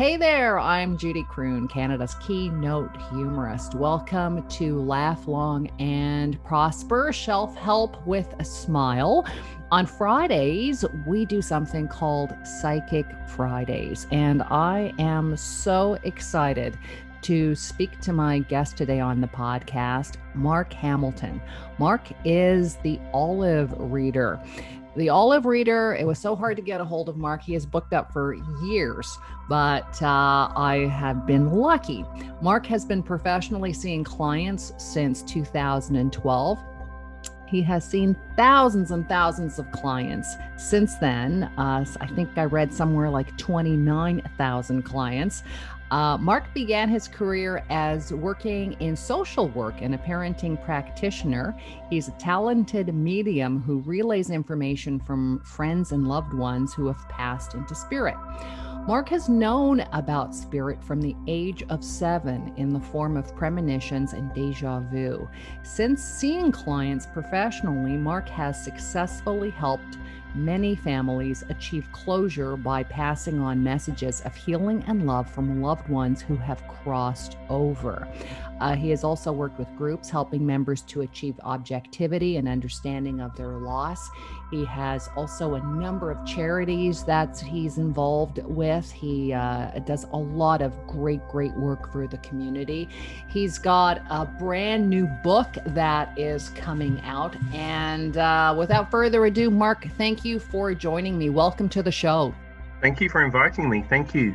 Hey there, I'm Judy Croon, Canada's keynote humorist. Welcome to Laugh Long and Prosper Self Help with a Smile. On Fridays, we do something called Psychic Fridays, and I am so excited to speak to my guest today on the podcast, Mark Hamilton. Mark is the olive reader the olive reader it was so hard to get a hold of mark he has booked up for years but uh, i have been lucky mark has been professionally seeing clients since 2012 he has seen thousands and thousands of clients since then. Uh, I think I read somewhere like 29,000 clients. Uh, Mark began his career as working in social work and a parenting practitioner. He's a talented medium who relays information from friends and loved ones who have passed into spirit. Mark has known about spirit from the age of seven in the form of premonitions and deja vu. Since seeing clients professionally, Mark has successfully helped Many families achieve closure by passing on messages of healing and love from loved ones who have crossed over. Uh, he has also worked with groups helping members to achieve objectivity and understanding of their loss. He has also a number of charities that he's involved with. He uh, does a lot of great, great work for the community. He's got a brand new book that is coming out. And uh, without further ado, Mark, thank you for joining me. Welcome to the show. Thank you for inviting me. Thank you.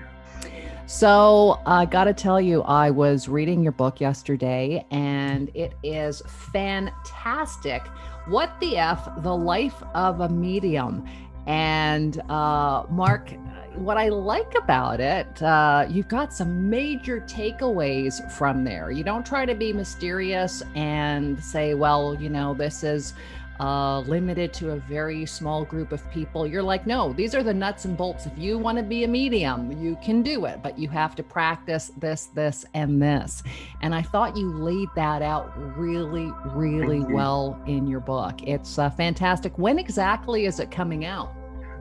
So, I got to tell you, I was reading your book yesterday and it is fantastic. What the F, the life of a medium. And uh, Mark, what I like about it, uh, you've got some major takeaways from there. You don't try to be mysterious and say, well, you know, this is uh, limited to a very small group of people. You're like, no, these are the nuts and bolts. If you want to be a medium, you can do it, but you have to practice this, this, and this. And I thought you laid that out really, really well in your book. It's uh, fantastic. When exactly is it coming out?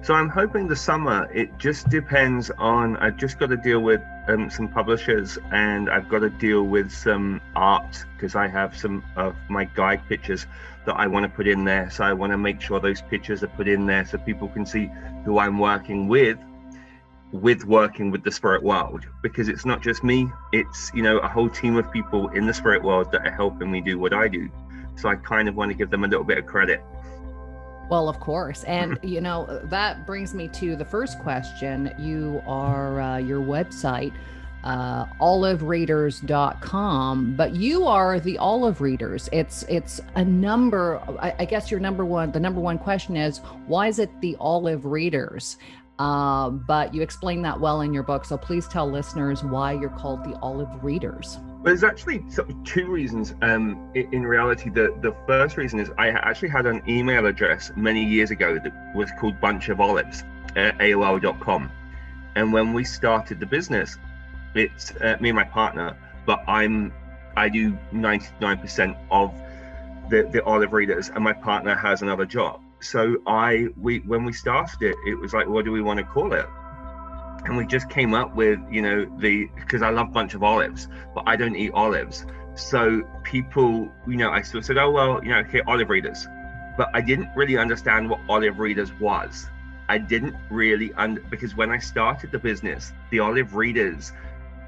So I'm hoping the summer. It just depends on. I've just got to deal with um, some publishers, and I've got to deal with some art because I have some of my guide pictures that I want to put in there. So I want to make sure those pictures are put in there so people can see who I'm working with with working with the spirit world because it's not just me it's you know a whole team of people in the spirit world that are helping me do what i do so i kind of want to give them a little bit of credit well, of course. And, you know, that brings me to the first question. You are uh, your website, uh, olivereaders.com, but you are the olive readers. It's, it's a number, I, I guess your number one, the number one question is why is it the olive readers? Uh, but you explain that well in your book. So please tell listeners why you're called the olive readers. There's actually two reasons. Um, in reality, the the first reason is I actually had an email address many years ago that was called Bunch of Olives at AOL.com, and when we started the business, it's uh, me and my partner, but I'm I do 99% of the the olive readers, and my partner has another job. So I we when we started it, it was like, what do we want to call it? and we just came up with you know the because i love bunch of olives but i don't eat olives. So people you know i sort of said oh well you know okay olive readers. But i didn't really understand what olive readers was. I didn't really under because when i started the business the olive readers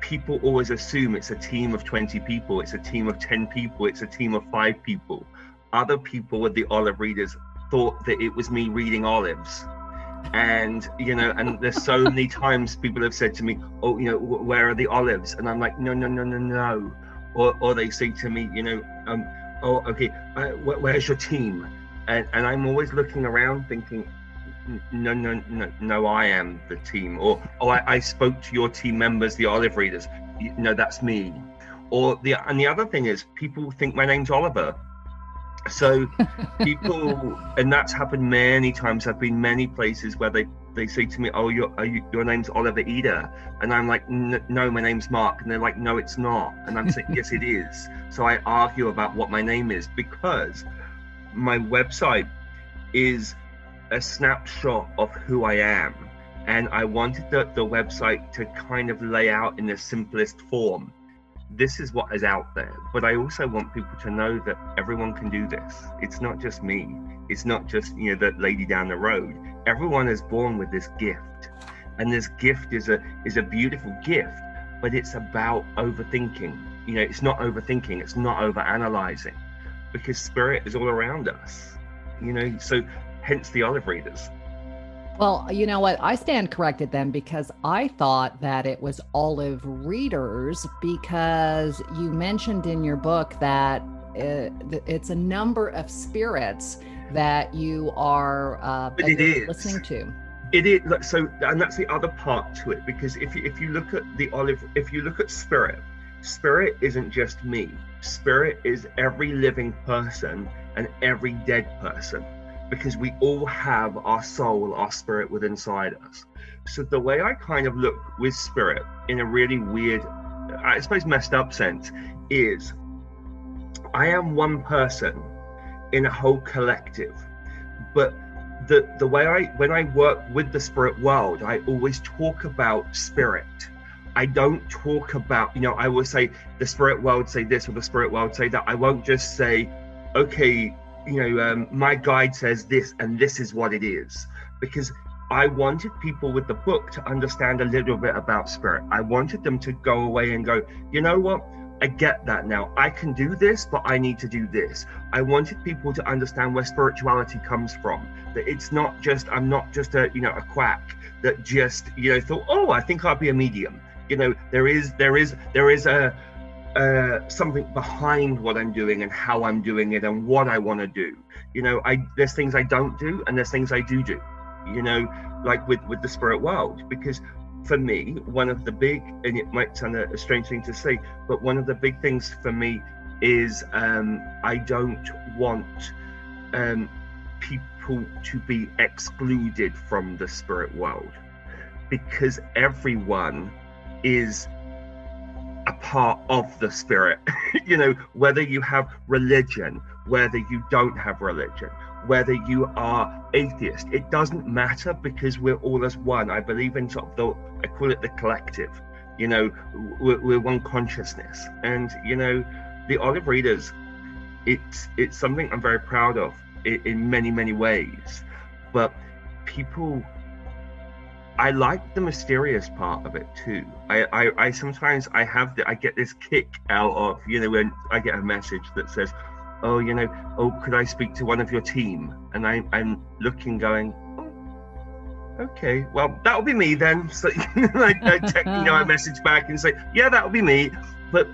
people always assume it's a team of 20 people it's a team of 10 people it's a team of five people. Other people with the olive readers thought that it was me reading olives. And you know and there's so many times people have said to me oh you know where are the olives? And i'm like no no no no no. Or, or they say to me you know um oh okay uh, where's your team? And, and i'm always looking around thinking no no no no i am the team. Or oh I, I spoke to your team members the olive readers. You no that's me. Or the and the other thing is people think my name's oliver so people and that's happened many times. I've been many places where they they say to me oh your you, your name's oliver eder and i'm like no my name's mark. And they're like no it's not. And i'm saying yes it is. So i argue about what my name is because my website is a snapshot of who i am. And I wanted the, the website to kind of lay out in the simplest form. This is what is out there, but I also want people to know that everyone can do this. It's not just me. It's not just you know the lady down the road. Everyone is born with this gift, and this gift is a is a beautiful gift. But it's about overthinking. You know, it's not overthinking. It's not over analyzing, because spirit is all around us. You know, so hence the olive readers. Well, you know what? I stand corrected then because I thought that it was olive readers because you mentioned in your book that uh, it's a number of spirits that you are uh, listening to. It is so, and that's the other part to it because if you, if you look at the olive, if you look at spirit, spirit isn't just me. Spirit is every living person and every dead person because we all have our soul, our spirit within inside us. So the way I kind of look with spirit in a really weird, I suppose messed up sense, is I am one person in a whole collective. But the the way I when I work with the spirit world, I always talk about spirit. I don't talk about, you know, I will say the spirit world say this or the spirit world say that. I won't just say, okay, you know, um, my guide says this and this is what it is. Because I wanted people with the book to understand a little bit about spirit. I wanted them to go away and go, you know what? I get that now. I can do this, but I need to do this. I wanted people to understand where spirituality comes from. That it's not just I'm not just a you know a quack that just you know thought, oh, I think I'll be a medium. You know, there is there is there is a uh, something behind what I'm doing and how I'm doing it and what I want to do. You know, I there's things I don't do and there's things I do do. You know, like with with the spirit world, because for me, one of the big and it might sound a, a strange thing to say, but one of the big things for me is um, I don't want um, people to be excluded from the spirit world because everyone is a part of the spirit. you know, whether you have religion, whether you don't have religion, whether you are atheist, it doesn't matter because we're all as one. I believe in sort of the, I call it the collective. You know, we're, we're one consciousness, and you know, the olive readers. It's it's something I'm very proud of in, in many many ways, but people I like the mysterious part of it too. I, I, I sometimes I have the, I get this kick out of you know when I get a message that says, "Oh, you know, oh, could I speak to one of your team?" And I, I'm looking, going, oh, "Okay, well, that'll be me then." So I, I text, you know, I message back and say, "Yeah, that'll be me." But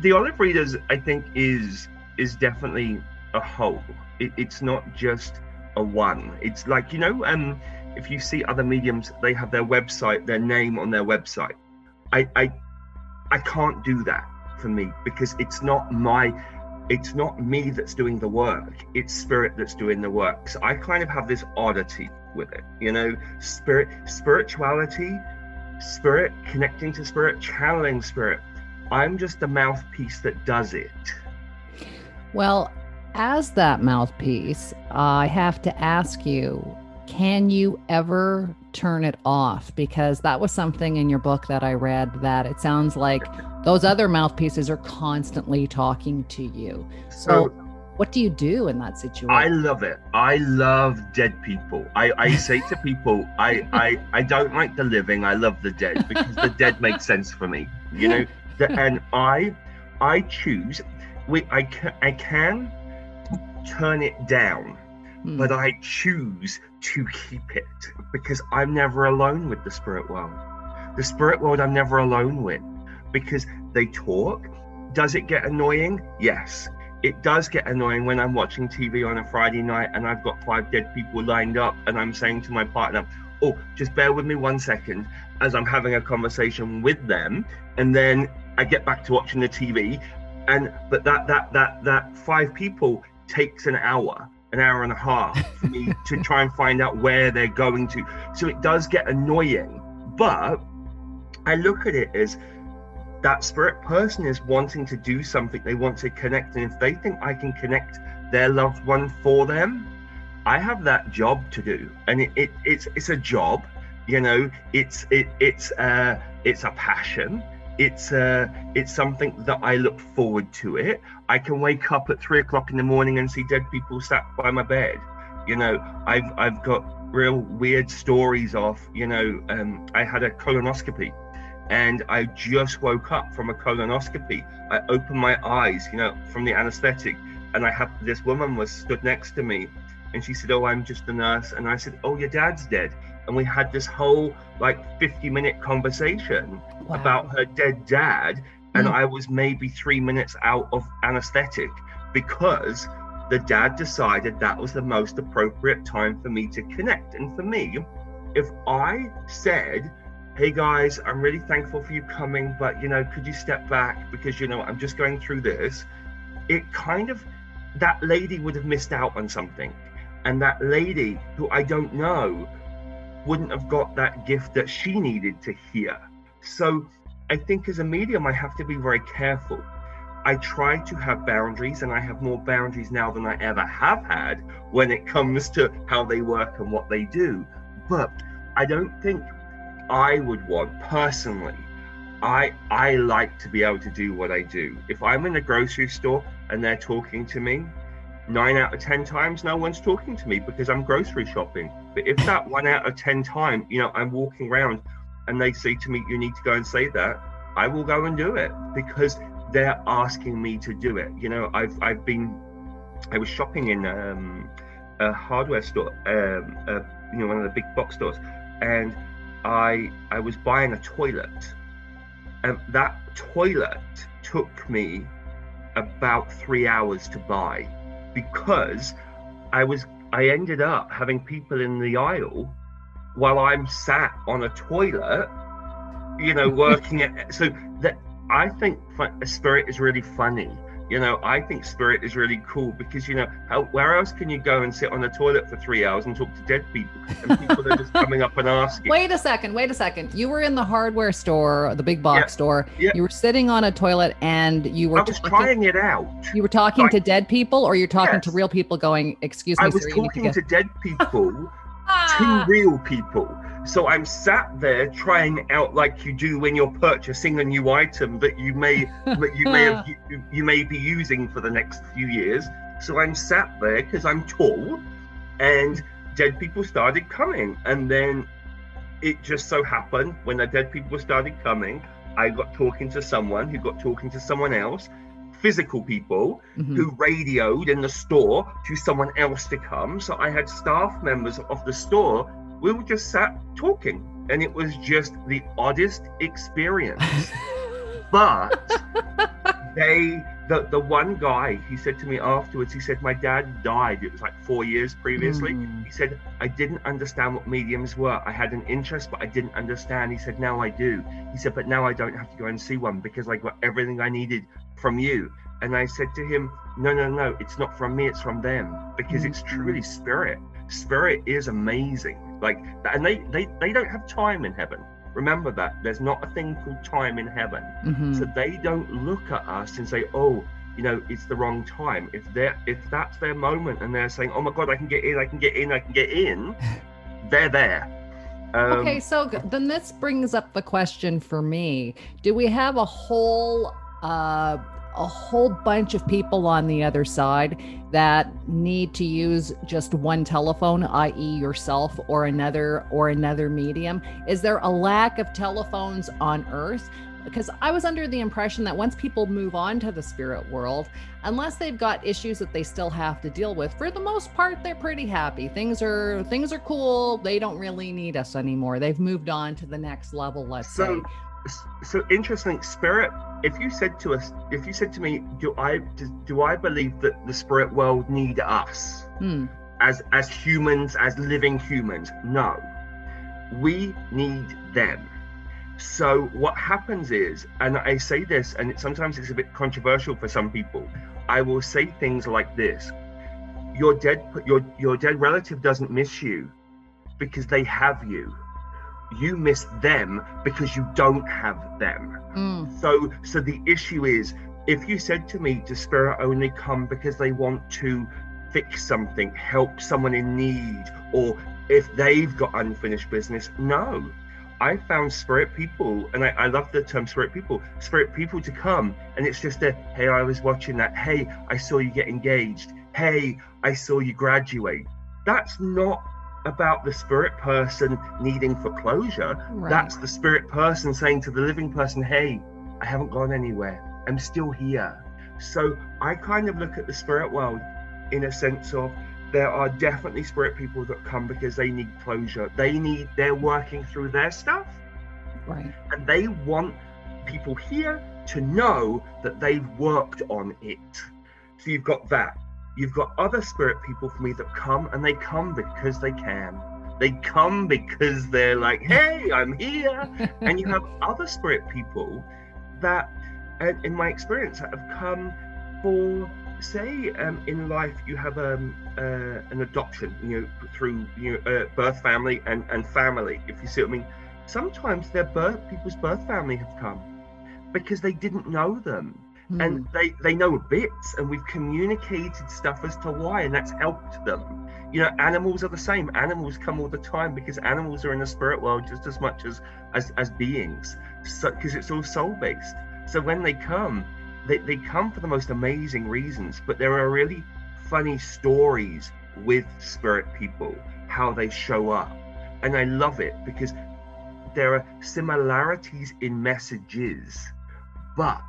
the olive readers, I think, is is definitely a whole. It, it's not just a one. It's like you know, um if you see other mediums, they have their website, their name on their website. I, I, I can't do that for me because it's not my, it's not me that's doing the work. It's spirit that's doing the work. So I kind of have this oddity with it, you know, spirit, spirituality, spirit, connecting to spirit, channeling spirit. I'm just the mouthpiece that does it. Well, as that mouthpiece, I have to ask you can you ever turn it off? Because that was something in your book that I read that it sounds like those other mouthpieces are constantly talking to you. So, so what do you do in that situation? I love it. I love dead people. I, I say to people, I, I, I don't like the living. I love the dead because the dead makes sense for me, you know? and I, I choose, we, I, can, I can turn it down but hmm. I choose to keep it because I'm never alone with the spirit world. The spirit world, I'm never alone with because they talk. Does it get annoying? Yes. It does get annoying when I'm watching TV on a Friday night and I've got five dead people lined up and I'm saying to my partner, Oh, just bear with me one second as I'm having a conversation with them. And then I get back to watching the TV. And but that that that that five people takes an hour an hour and a half for me to try and find out where they're going to. So it does get annoying, but I look at it as that spirit person is wanting to do something, they want to connect, and if they think I can connect their loved one for them, I have that job to do, and it, it, it's it's a job, You know, it's it it's uh it's a passion. It's uh it's something that I look forward to it. I can wake up at three o'clock in the morning and see dead people sat by my bed. You know, I've I've got real weird stories of, you know, um, I had a colonoscopy and I just woke up from a colonoscopy. I opened my eyes, you know, from the anesthetic, and I had this woman was stood next to me, and she said, "Oh, I'm just a nurse," and I said, "Oh, your dad's dead," and we had this whole like 50 minute conversation wow. about her dead dad, and mm. I was maybe three minutes out of anesthetic because the dad decided that was the most appropriate time for me to connect, and for me, if I said hey guys, I'm really thankful for you coming, but you know, could you step back because you know, I'm just going through this. It kind of, that lady would have missed out on something. And that lady who I don't know wouldn't have got that gift that she needed to hear. So I think as a medium, I have to be very careful. I try to have boundaries, and I have more boundaries now than I ever have had when it comes to how they work and what they do. But I don't think I would want personally. I I like to be able to do what I do. If I'm in a grocery store and they're talking to me, nine out of ten times no one's talking to me because I'm grocery shopping. But if that one out of ten time, you know, I'm walking around and they say to me, "You need to go and say that," I will go and do it because they're asking me to do it. You know, I've I've been, I was shopping in um, a hardware store, um, uh, you know, one of the big box stores, and I I was buying a toilet, and that toilet took me about three hours to buy because I was I ended up having people in the aisle while I'm sat on a toilet, you know, working at so that I think a spirit is really funny you know, I think Spirit is really cool because, you know, how, where else can you go and sit on the toilet for three hours and talk to dead people? And people are just coming up and asking. Wait a second, wait a second. You were in the hardware store, the big box yeah. store. Yeah. You were sitting on a toilet and you were I was talking, trying it out. You were talking like, to dead people or you're talking yes. to real people going, excuse me, I was sir, talking to, to dead people, to ah. real people so I'm sat there trying out like you do when you're purchasing a new item that you may that you may have you, you may be using for the next few years. So I'm sat there because I'm tall, and dead people started coming, and then it just so happened when the dead people started coming, I got talking to someone who got talking to someone else, physical people mm-hmm. who radioed in the store to someone else to come. So I had staff members of the store we were just sat talking and it was just the oddest experience. But they the the one guy he said to me afterwards he said my dad died. It was like four years previously. Mm. he said i didn't understand what mediums were. I had an interest but i didn't understand. He said now i do. He said but now i don't have to go and see one because i got everything i needed from you. And i said to him no no no it's not from me it's from them. Because mm. it's truly spirit. Spirit is amazing like, and they, they, they don't have time in heaven. Remember that. There's not a thing called time in heaven. Mm-hmm. So they don't look at us and say, oh, you know, it's the wrong time. If they're if that's their moment and they're saying, Oh my god, I can get in, I can get in, I can get in, they're there. Um, okay, so then this brings up the question for me. Do we have a whole uh a whole bunch of people on the other side that need to use just one telephone i.e. yourself or another or another medium is there a lack of telephones on earth because I was under the impression that once people move on to the spirit world, unless they've got issues that they still have to deal with, for the most part they're pretty happy. Things are things are cool. They don't really need us anymore. They've moved on to the next level, let's so, say so interesting spirit if you said to us if you said to me do i do, do i believe that the spirit world need us? Hmm. as as humans as living humans? No. We need them. So what happens is and i say this and it, sometimes it's a bit controversial for some people i will say things like this. Your dead your your dead relative doesn't miss you because they have you you miss them because you don't have them. Mm. So so the issue is if you said to me, does spirit only come because they want to fix something, help someone in need, or if they've got unfinished business. No. I found spirit people, and I, I love the term spirit people, spirit people to come. And it's just a, hey, I was watching that. Hey, I saw you get engaged. Hey, I saw you graduate. That's not about the spirit person needing for closure. Right. That's the spirit person saying to the living person, hey, I haven't gone anywhere. I'm still here. So I kind of look at the spirit world in a sense of there are definitely spirit people that come because they need closure. They need, they're working through their stuff. Right. And they want people here to know that they've worked on it. So you've got that. You've got other spirit people for me that come and they come because they can. They come because they're like, hey, I'm here. and you have other spirit people that, in my experience, have come for say um, in life you have um, uh, an adoption, you know, through you know, uh, birth family and, and family, if you see what I mean. Sometimes their birth people's birth family have come because they didn't know them. Mm. And they, they know bits, and we've communicated stuff as to why, and that's helped them. You know, animals are the same. Animals come all the time because animals are in the spirit world just as much as as, as beings, because so, it's all soul based. So when they come, they, they come for the most amazing reasons, but there are really funny stories with spirit people, how they show up. And I love it because there are similarities in messages, but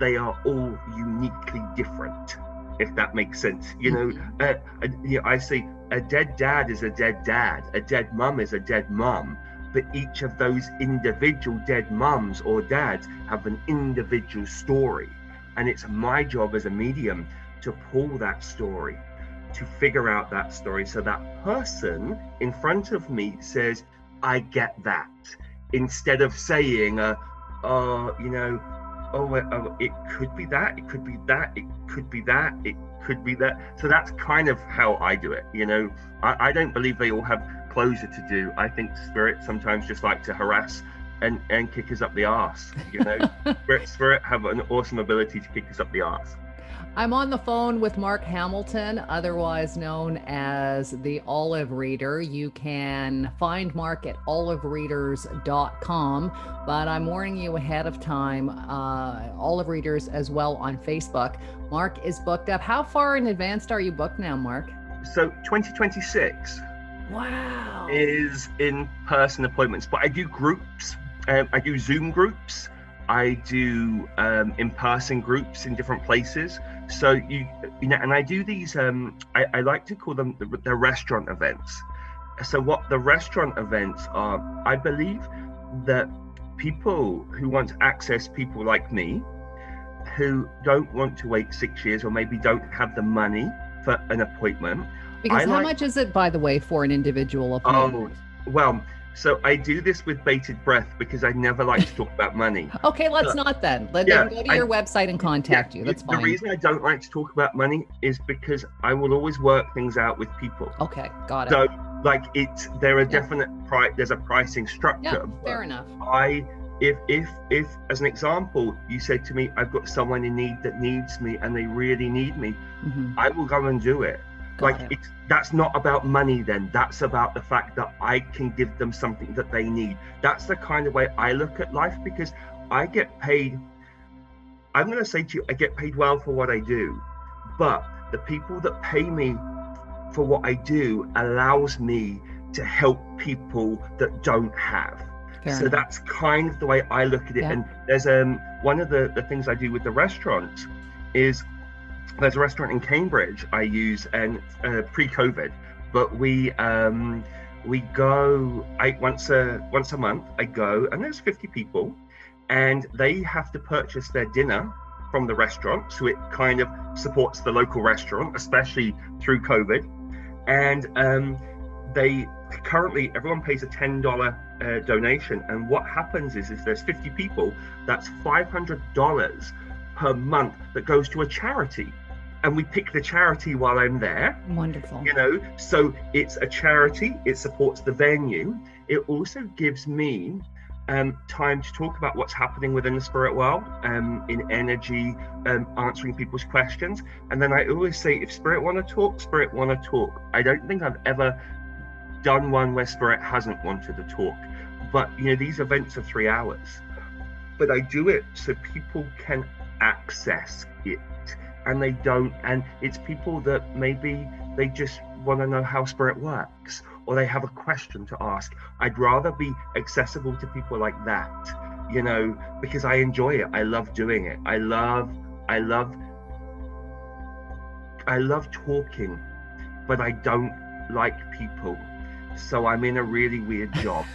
they are all uniquely different, if that makes sense. You know, mm-hmm. uh, uh, you know, I say a dead dad is a dead dad, a dead mum is a dead mum, but each of those individual dead mums or dads have an individual story. And it's my job as a medium to pull that story, to figure out that story. So that person in front of me says, I get that. Instead of saying, uh, oh, you know, oh, oh, it could be that, it could be that, it could be that, it could be that. So that's kind of how I do it. You know, I, I don't believe they all have closure to do. I think spirits sometimes just like to harass and and kick us up the arse. You know, Spirit, Spirit have an awesome ability to kick us up the arse. I'm on the phone with Mark Hamilton, otherwise known as the Olive Reader. You can find Mark at olivereaders.com, but I'm warning you ahead of time, uh, Olive Readers as well on Facebook. Mark is booked up. How far in advance are you booked now, Mark? So 2026. Wow. Is in person appointments, but I do groups um, I do Zoom groups. I do um, in-person groups in different places. So you, you know, and I do these. Um, I, I like to call them the, the restaurant events. So what the restaurant events are, I believe that people who want to access people like me, who don't want to wait six years or maybe don't have the money for an appointment. Because I how like, much is it, by the way, for an individual appointment? Oh, well, so I do this with bated breath because I never like to talk about money. okay, let's not then. Let yeah, them go to your I, website and contact you. That's fine. The reason I don't like to talk about money is because I will always work things out with people. Okay, got it. So like it's there are definite price there's a pricing structure. Yeah, fair enough. I if if if as an example you said to me I've got someone in need that needs me and they really need me, mm-hmm. I will go and do it like it. it's that's not about money then that's about the fact that i can give them something that they need that's the kind of way i look at life because i get paid i'm going to say to you i get paid well for what i do but the people that pay me for what i do allows me to help people that don't have Fair so enough. that's kind of the way i look at it yeah. and there's um one of the the things i do with the restaurants is there's a restaurant in Cambridge I use and uh, pre-COVID, but we um, we go I once a once a month. I go and there's 50 people, and they have to purchase their dinner from the restaurant, so it kind of supports the local restaurant, especially through COVID. And um, they currently everyone pays a ten dollar uh, donation, and what happens is if there's 50 people, that's 500 dollars per month that goes to a charity and we pick the charity while I'm there. Wonderful. You know, so it's a charity, it supports the venue. It also gives me um, time to talk about what's happening within the spirit world, um, in energy, um, answering people's questions. And then I always say, if spirit want to talk, spirit want to talk. I don't think I've ever done one where spirit hasn't wanted to talk. But you know, these events are three hours. But I do it so people can access it and they don't and it's people that maybe they just want to know how spirit works or they have a question to ask. I'd rather be accessible to people like that you know because i enjoy it. I love doing it. I love i love i love talking but i don't like people. So i'm in a really weird job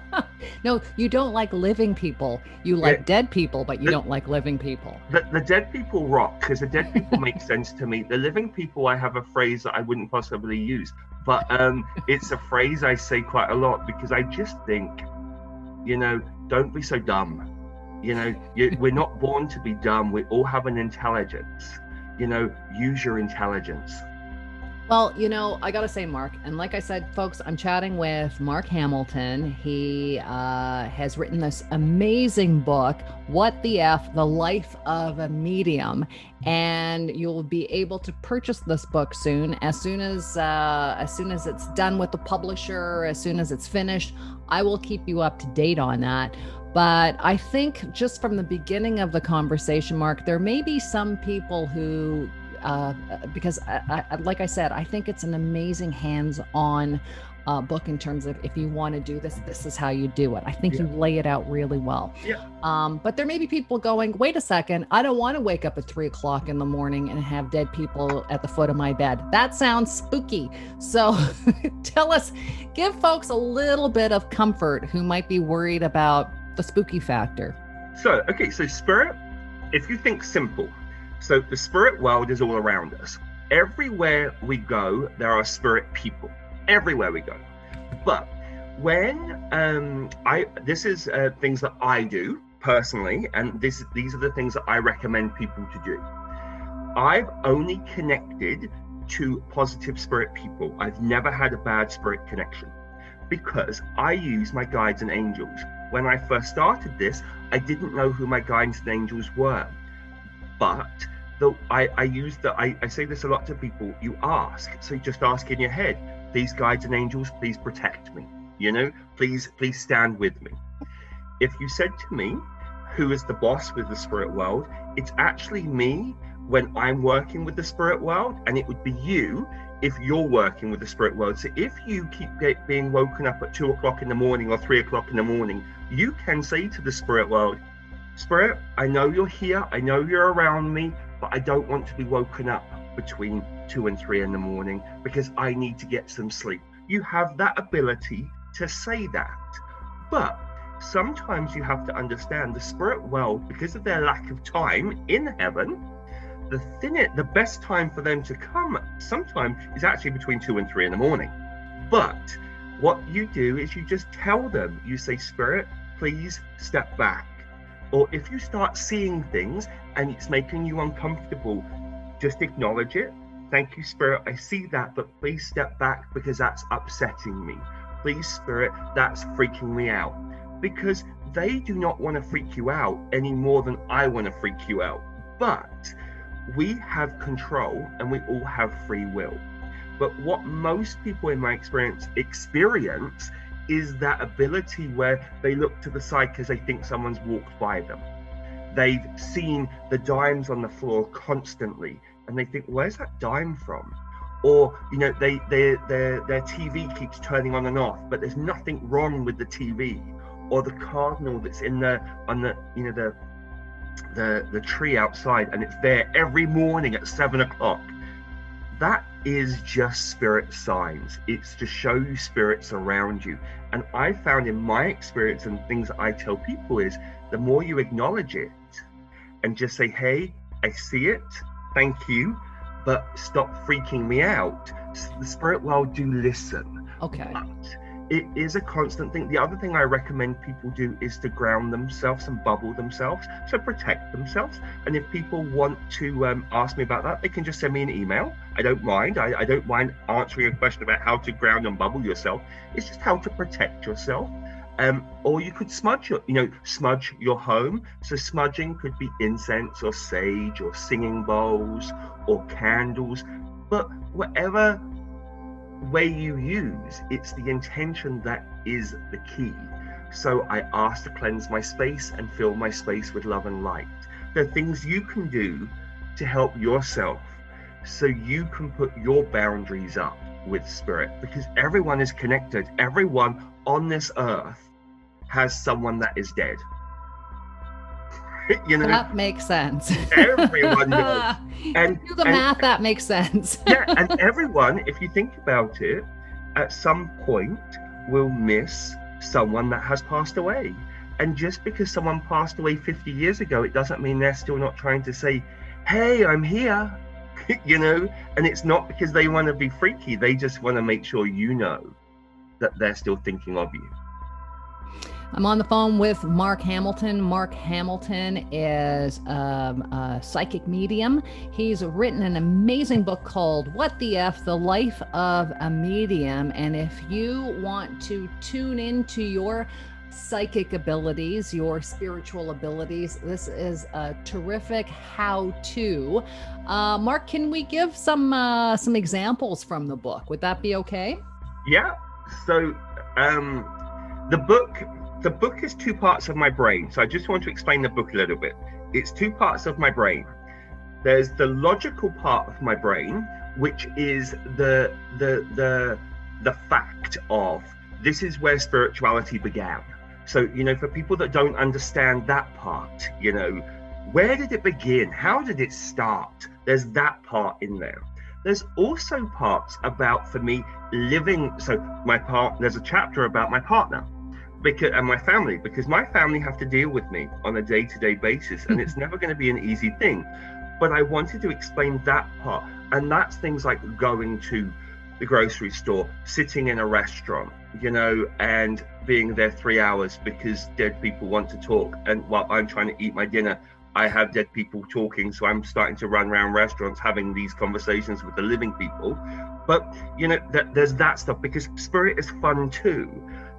no, you don't like living people. You like yeah. dead people, but you the, don't like living people. The, the dead people rock because the dead people make sense to me. The living people, I have a phrase that I wouldn't possibly use, but um, it's a phrase I say quite a lot because I just think, you know, don't be so dumb. You know, you, we're not born to be dumb. We all have an intelligence. You know, use your intelligence. Well, you know, I got to say, Mark, and like I said, folks, I'm chatting with Mark Hamilton. He uh, has written this amazing book, What the F, The Life of a Medium. And you'll be able to purchase this book soon. As soon as uh, as soon as it's done with the publisher, as soon as it's finished, I will keep you up to date on that. But I think just from the beginning of the conversation, Mark, there may be some people who uh, because, I, I, like I said, I think it's an amazing hands-on uh, book in terms of if you want to do this, this is how you do it. I think yeah. you lay it out really well. Yeah. Um, but there may be people going, wait a second, I don't want to wake up at three o'clock in the morning and have dead people at the foot of my bed. That sounds spooky. So tell us, give folks a little bit of comfort who might be worried about the spooky factor. So, okay, so spirit, if you think simple, so the spirit world is all around us. Everywhere we go, there are spirit people. Everywhere we go. But when um, I, this is uh, things that I do personally, and this these are the things that I recommend people to do. I've only connected to positive spirit people. I've never had a bad spirit connection because I use my guides and angels. When I first started this, I didn't know who my guides and angels were. But the I, I use that I, I say this a lot to people. You ask, so you just ask in your head, please guides and angels, please protect me. You know, please, please stand with me. If you said to me, who is the boss with the spirit world, it's actually me when I'm working with the spirit world, and it would be you if you're working with the spirit world. So if you keep get, being woken up at two o'clock in the morning or three o'clock in the morning, you can say to the spirit world, Spirit, I know you're here. I know you're around me but I don't want to be woken up between two and three in the morning because I need to get some sleep. You have that ability to say that. But sometimes you have to understand the spirit world, because of their lack of time in heaven, the thin the best time for them to come sometimes is actually between two and three in the morning. But what you do is you just tell them, you say, Spirit, please step back. Or if you start seeing things and it's making you uncomfortable, just acknowledge it. Thank you, Spirit. I see that, but please step back because that's upsetting me. Please, Spirit, that's freaking me out. Because they do not want to freak you out any more than I want to freak you out. But we have control and we all have free will. But what most people, in my experience, experience is that ability where they look to the side because they think someone's walked by them. They've seen the dimes on the floor constantly and they think, where's that dime from? Or, you know, they, they their their TV keeps turning on and off, but there's nothing wrong with the TV. Or the cardinal that's in the on the you know the the the tree outside and it's there every morning at seven o'clock. That is just spirit signs. It's to show you spirits around you. And I found in my experience and things I tell people is the more you acknowledge it and just say, hey, I see it, thank you, but stop freaking me out. The spirit world do listen. Okay. But it is a constant thing. The other thing I recommend people do is to ground themselves and bubble themselves, so protect themselves. And if people want to um, ask me about that, they can just send me an email. I don't mind. I, I don't mind answering a question about how to ground and bubble yourself. It's just how to protect yourself. Um, or you could smudge your, you know, smudge your home. So smudging could be incense or sage or singing bowls or candles, but whatever way you use, it's the intention that is the key. So I ask to cleanse my space and fill my space with love and light. There are things you can do to help yourself so you can put your boundaries up with spirit because everyone is connected. Everyone on this earth has someone that is dead. you know that makes sense. everyone does. And do the and, math, that makes sense. yeah, and everyone, if you think about it, at some point will miss someone that has passed away. And just because someone passed away 50 years ago, it doesn't mean they're still not trying to say, Hey, I'm here. you know, and it's not because they want to be freaky, they just want to make sure you know that they're still thinking of you. I'm on the phone with Mark Hamilton. Mark Hamilton is um, a psychic medium. He's written an amazing book called What the F The Life of a Medium. And if you want to tune into your psychic abilities, your spiritual abilities. This is a terrific how-to. Uh, Mark, can we give some uh, some examples from the book? Would that be okay? Yeah. So um, the book the book is two parts of my brain. So I just want to explain the book a little bit. It's two parts of my brain. There's the logical part of my brain, which is the the the the fact of this is where spirituality began so, you know, for people that don't understand that part, you know, where did it begin? How did it start? There's that part in there. There's also parts about, for me, living. So, my part, there's a chapter about my partner because and my family because my family have to deal with me on a day-to-day basis and it's mm-hmm. never going to be an easy thing but i wanted to explain that part and that's things like going to the grocery store sitting in a restaurant you know, and being there three hours because dead people want to talk. And while I'm trying to eat my dinner, I have dead people talking. So I'm starting to run around restaurants having these conversations with the living people. But, you know, that there's that stuff because spirit is fun too.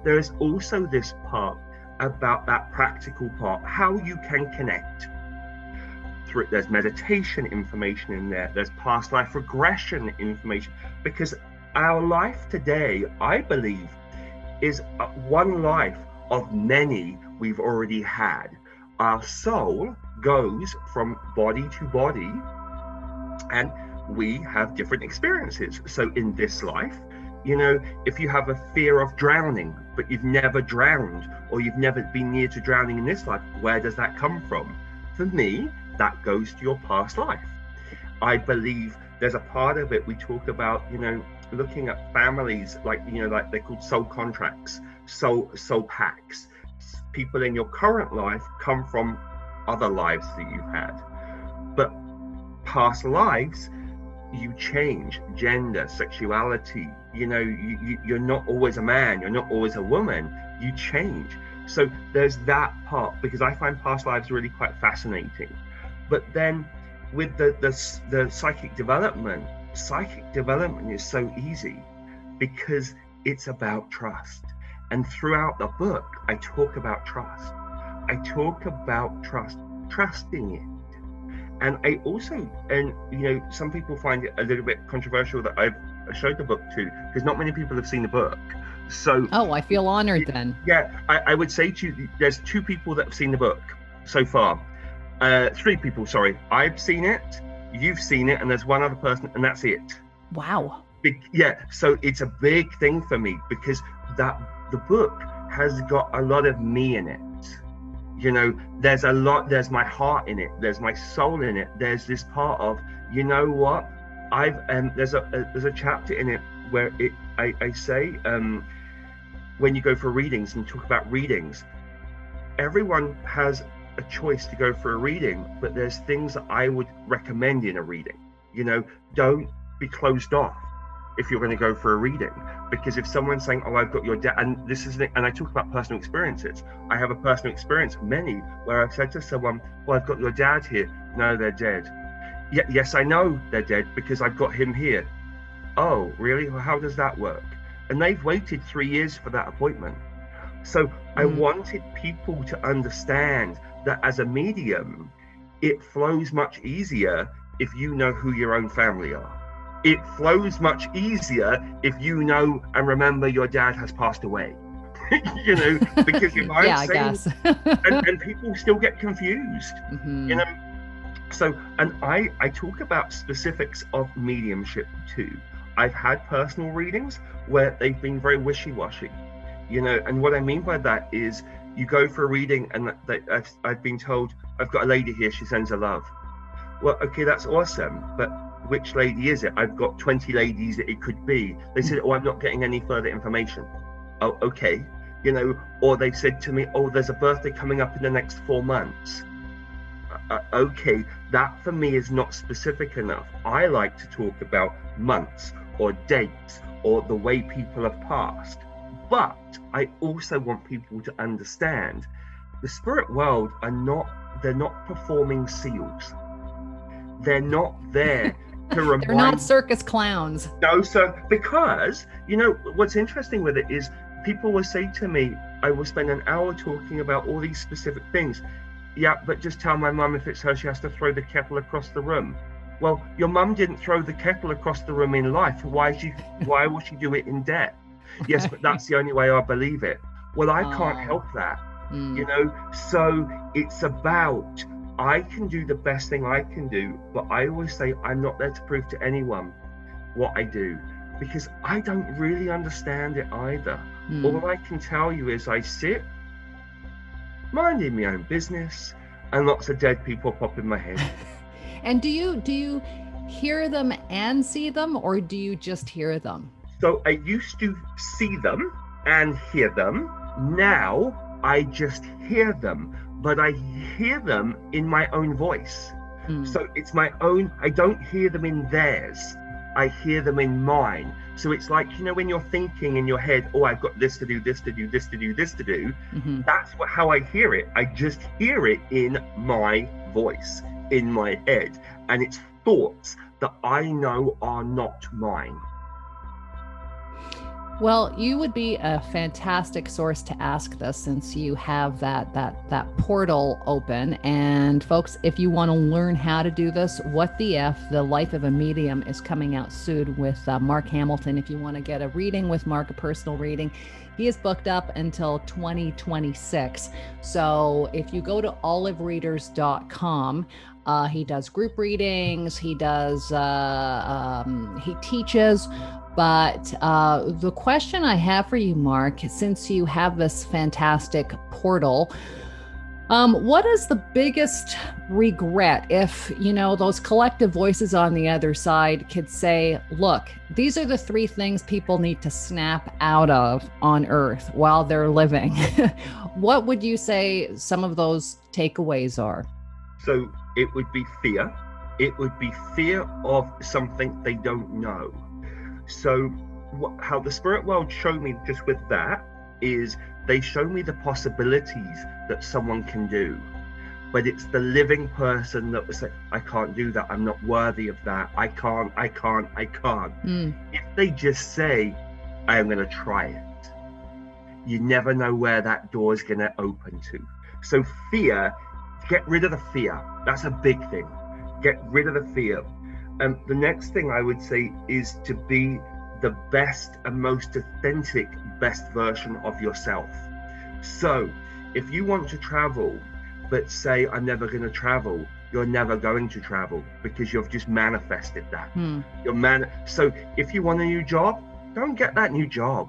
There is also this part about that practical part, how you can connect. Through, there's meditation information in there, there's past life regression information, because our life today, I believe, is one life of many we've already had. Our soul goes from body to body, and we have different experiences. So, in this life, you know, if you have a fear of drowning, but you've never drowned or you've never been near to drowning in this life, where does that come from? For me, that goes to your past life. I believe there's a part of it we talk about, you know, looking at families like you know like they're called soul contracts soul soul packs people in your current life come from other lives that you've had but past lives you change gender sexuality you know you, you, you're not always a man you're not always a woman you change so there's that part because i find past lives really quite fascinating but then with the the, the psychic development psychic development is so easy because it's about trust. And throughout the book, I talk about trust. I talk about trust, trusting it. And I also, and you know, some people find it a little bit controversial that I've showed the book to, because not many people have seen the book. So, oh, I feel honored then. Yeah, I, I would say to you, there's two people that have seen the book so far. Uh, three people, sorry. I've seen it, you've seen it, and there's one other person, and that's it. Wow. Big, yeah. So it's a big thing for me because that the book has got a lot of me in it. You know, there's a lot. There's my heart in it. There's my soul in it. There's this part of, you know what? I've um. There's a, a there's a chapter in it where it I, I say um when you go for readings and talk about readings, everyone has a choice to go for a reading, but there's things that I would recommend in a reading. You know, don't be closed off if you're going to go for a reading because if someone's saying oh i've got your dad and this is and i talk about personal experiences i have a personal experience many where i've said to someone well i've got your dad here. No they're dead. Yes i know they're dead because i've got him here oh really well, how does that work and they've waited three years for that appointment so mm. i wanted people to understand that as a medium, it flows much easier if you know who your own family are. it flows much easier if you know and remember your dad has passed away. you know, because if I'm yeah, saying, and, and people still get confused, Mhm. you know. So, and I I talk about specifics of mediumship too. I've had personal readings where they've been very wishy-washy, you know. And what I mean by that is, you go for a reading, and I've, I've been told I've got a lady here. She sends her love. Well, okay, that's awesome, but which lady is it? I've got 20 ladies that it could be. They said, Oh, I'm not getting any further information. Oh, okay. You know, or they said to me, Oh, there's a birthday coming up in the next four months. Uh, uh, okay, that for me is not specific enough. I like to talk about months or dates or the way people have passed. But I also want people to understand the spirit world are not, they're not performing seals. They're not there to remind They're not circus clowns. no, sir. Because you know what's interesting with it is people will say to me, "I will spend an hour talking about all these specific things." Yeah, but just tell my mum if it's her, she has to throw the kettle across the room. Well, your mum didn't throw the kettle across the room in life. Why she? Why will she do it in death? Yes, but that's the only way I believe it. Well, I can't Oh. help that Mm. you know so it's about i can do the best thing i can do but i always say i'm not there to prove to anyone what i do because i don't really understand it either Mm. all i can tell you is i sit minding my own business and lots of dead people pop in my head And do you do you hear them and see them, or do you just hear them? so i used to see them and hear them now i just hear them but i hear them in my own voice Mm. So it's my own, I don't hear them in theirs, I hear them in mine. So it's like, you know, when you're thinking in your head, oh, I've got this to do, this to do, this to do, this to do, Mhm. that's what, how I hear it. I just hear it in my voice, in my head. And it's thoughts that I know are not mine. Well, you would be a fantastic source to ask this since you have that that that portal open. And folks, if you want to learn how to do this, what the f? The Life of a Medium is coming out soon with uh, Mark Hamilton. If you want to get a reading with Mark, a personal reading, he is booked up until 2026. So if you go to olivereaders.com, uh, he does group readings. He does. Uh, um, he teaches. But uh, the question I have for you, Mark, since you have this fantastic portal, um, what is the biggest regret if, you know, those collective voices on the other side could say, look, these are the three things people need to snap out of on Earth while they're living? what would you say some of those takeaways are? So it would be fear. It would be fear of something they don't know. So, wh- how the spirit world showed me just with that is they show me the possibilities that someone can do. But it's the living person that was like, I can't do that. I'm not worthy of that. I can't, I can't, I can't. Hmm. If they just say, I am going to try it, you never know where that door is going to open to. So, fear, get rid of the fear. That's a big thing. Get rid of the fear. And the next thing I would say is to be the best and most authentic, best version of yourself. So, if you want to travel, but say, I'm never going to travel, you're never going to travel because you've just manifested that Hmm. your man so if you want a new job don't get that new job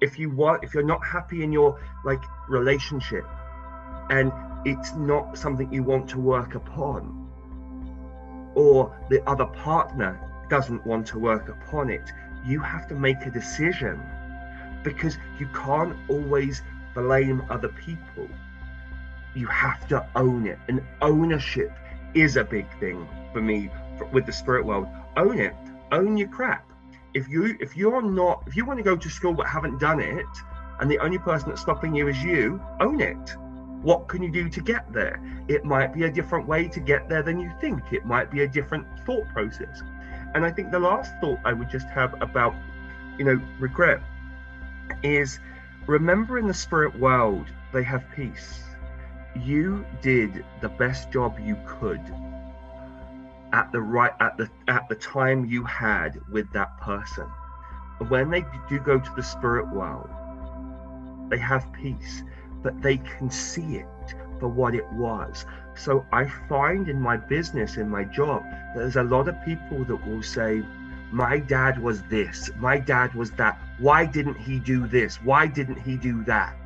if you want if you're not happy in your like relationship and it's not something you want to work upon or the other partner doesn't want to work upon it you have to make a decision because you can't always blame other people. You have to own it. And ownership is a big thing for me for- with the spirit world. Own it. Own your crap. If you if you're not if you want to go to school but haven't done it and the only person that's stopping you is you own it. What can you do to get there? It might be a different way to get there than you think. It might be a different thought process and i think the last thought i would just have about you know regret is remember in the spirit world they have peace you did the best job you could at the right at the at the time you had with that person. When they do go to the spirit world, they have peace, but they can see it for what it was. So I find in my business, in my job, there's a lot of people that will say, My dad was this, my dad was that. Why didn't he do this? Why didn't he do that?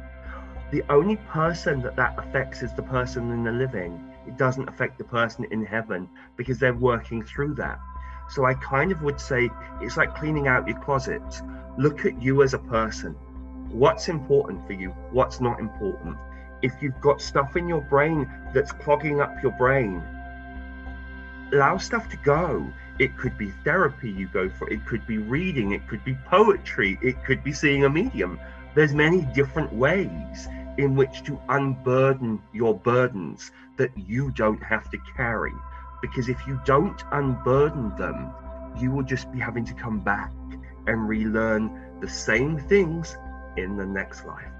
The only person that that affects is the person in the living. It doesn't affect the person in heaven because they're working through that. So I kind of would say it's like cleaning out your closet. Look at you as a person. What's important for you? What's not important? If you've got stuff in your brain that's clogging up your brain, allow stuff to go. It could be therapy you go for, it could be reading, it could be poetry, it could be seeing a medium. There's many different ways in which to unburden your burdens that you don't have to carry. Because if you don't unburden them, you will just be having to come back and relearn the same things in the next life.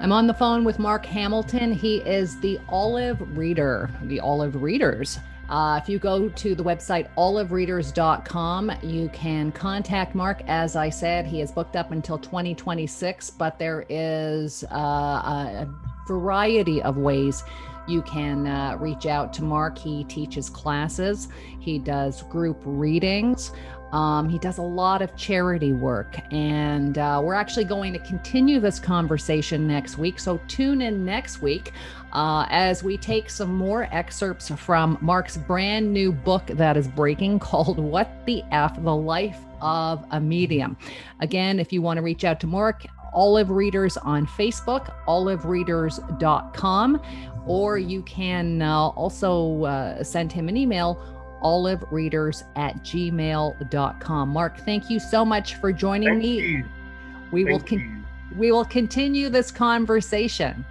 I'm on the phone with Mark Hamilton. He is the Olive Reader, the Olive Readers. Uh, if you go to the website olivereaders.com, you can contact Mark. As I said, he is booked up until 2026, but there is uh, a variety of ways you can uh, reach out to Mark. He teaches classes, he does group readings. Um, he does a lot of charity work, and uh, we're actually going to continue this conversation next week. So tune in next week uh, as we take some more excerpts from Mark's brand new book that is breaking called What the F? The Life of a Medium. Again, if you want to reach out to Mark, Olive Readers on Facebook, olivereaders.com, or you can uh, also uh, send him an email olivereaders at gmail.com. Mark, thank you so much for joining Thank me. You. We Thank will con- we will continue this conversation.